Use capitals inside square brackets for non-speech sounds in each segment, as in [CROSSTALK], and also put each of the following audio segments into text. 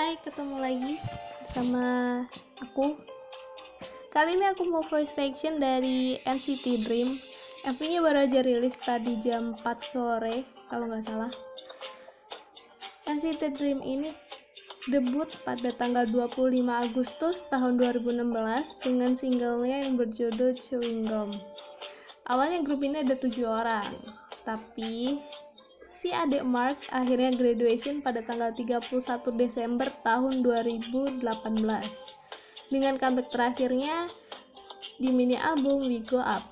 Hai, ketemu lagi sama aku. Kali ini aku mau voice reaction dari NCT Dream. MV-nya baru aja rilis tadi jam 4 sore, kalau nggak salah. NCT Dream ini debut pada tanggal 25 Agustus tahun 2016 dengan singlenya yang berjudul Chewing Gum. Awalnya grup ini ada tujuh orang, tapi si adik Mark akhirnya graduation pada tanggal 31 Desember tahun 2018 dengan comeback terakhirnya di mini album We Go Up.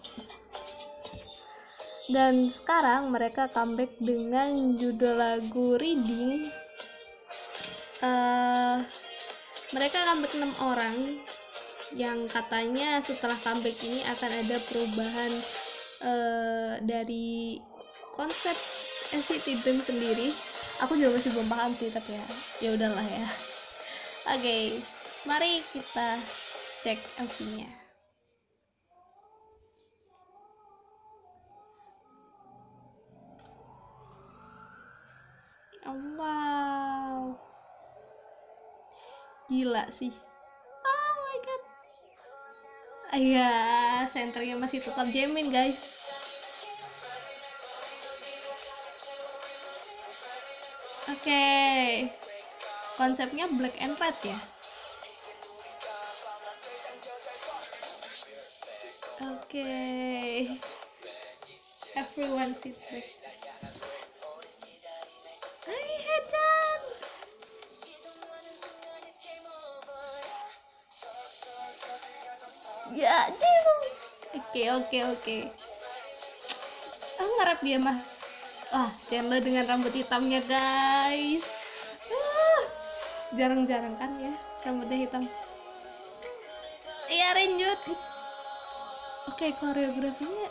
Dan sekarang mereka comeback dengan judul lagu Reading. Uh, mereka comeback 6 orang yang katanya setelah comeback ini akan ada perubahan uh, dari konsep NCT Dream sendiri. Aku juga masih belum paham sih tapi ya ya udahlah ya. Oke okay, mari kita cek MV-nya oh, wow. Gila sih. Oh my god. Iya senternya masih tetap jamin guys Oke. Okay. Konsepnya black and red ya. Oke. Okay. Everyone sit back. Ya, Jisung. Oke, oke, oke. Aku ngarep dia, Mas. Wah, Chandler dengan rambut hitamnya, guys. jarang-jarang kan ya rambutnya hitam. Iya, lanjut. Oke, koreografinya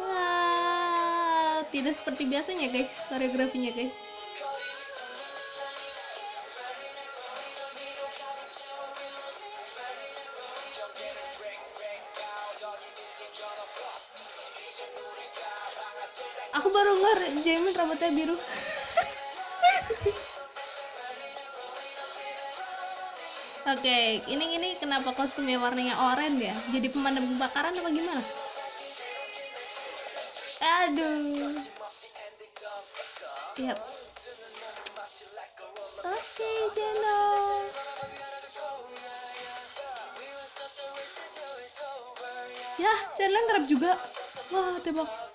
wah, tidak seperti biasanya, guys, koreografinya, guys. Aku baru ngar Jamin rambutnya biru Oke, okay, ini ini kenapa kostumnya warnanya oranye ya? Jadi pemadam kebakaran apa gimana? Aduh. Yap. Oke, okay, Jeno. Ya, Chandler ngerap juga. Wah, tebak.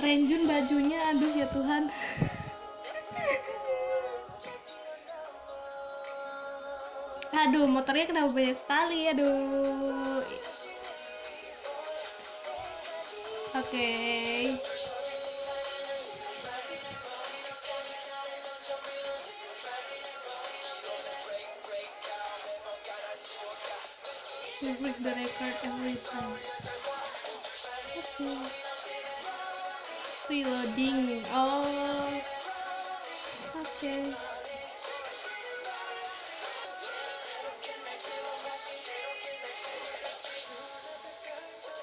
Renjun bajunya, aduh ya Tuhan. aduh, motornya kenapa banyak sekali, aduh. Oke. Okay. Break the record every time. Reloading. Oh. Okay.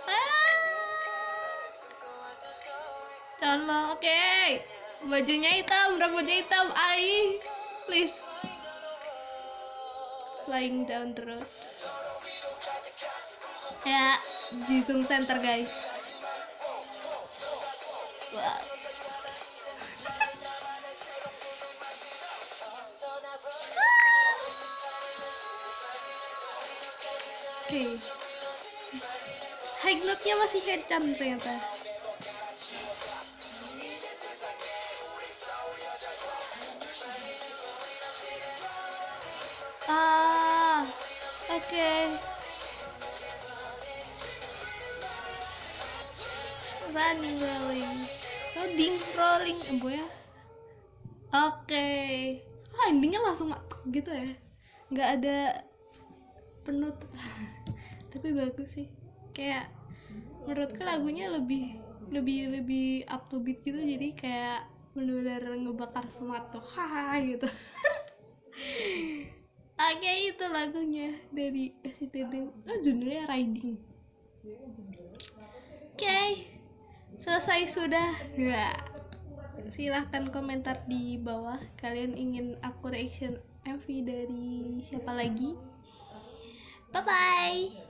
Ah. oke. Okay. Bajunya hitam, rambutnya hitam. Ai, please. Flying down the road. Ya, Jisung Center guys. Okay. High note-nya masih headcam ternyata. Ah. Okay. running rolling loading rolling. Embo ya. Oke. Okay. oh endingnya langsung gitu ya. Nggak ada penutup. [LAUGHS] Tapi bagus sih. Kayak menurutku lagunya lebih lebih lebih up to beat gitu. Jadi kayak bener-bener ngebakar semangat tuh. Haha gitu. [LAUGHS] Oke okay, itu lagunya dari SCTD oh judulnya Riding. Okay. Selesai sudah. Ya. Silahkan komentar di bawah. Kalian ingin aku reaction MV dari siapa lagi? Bye bye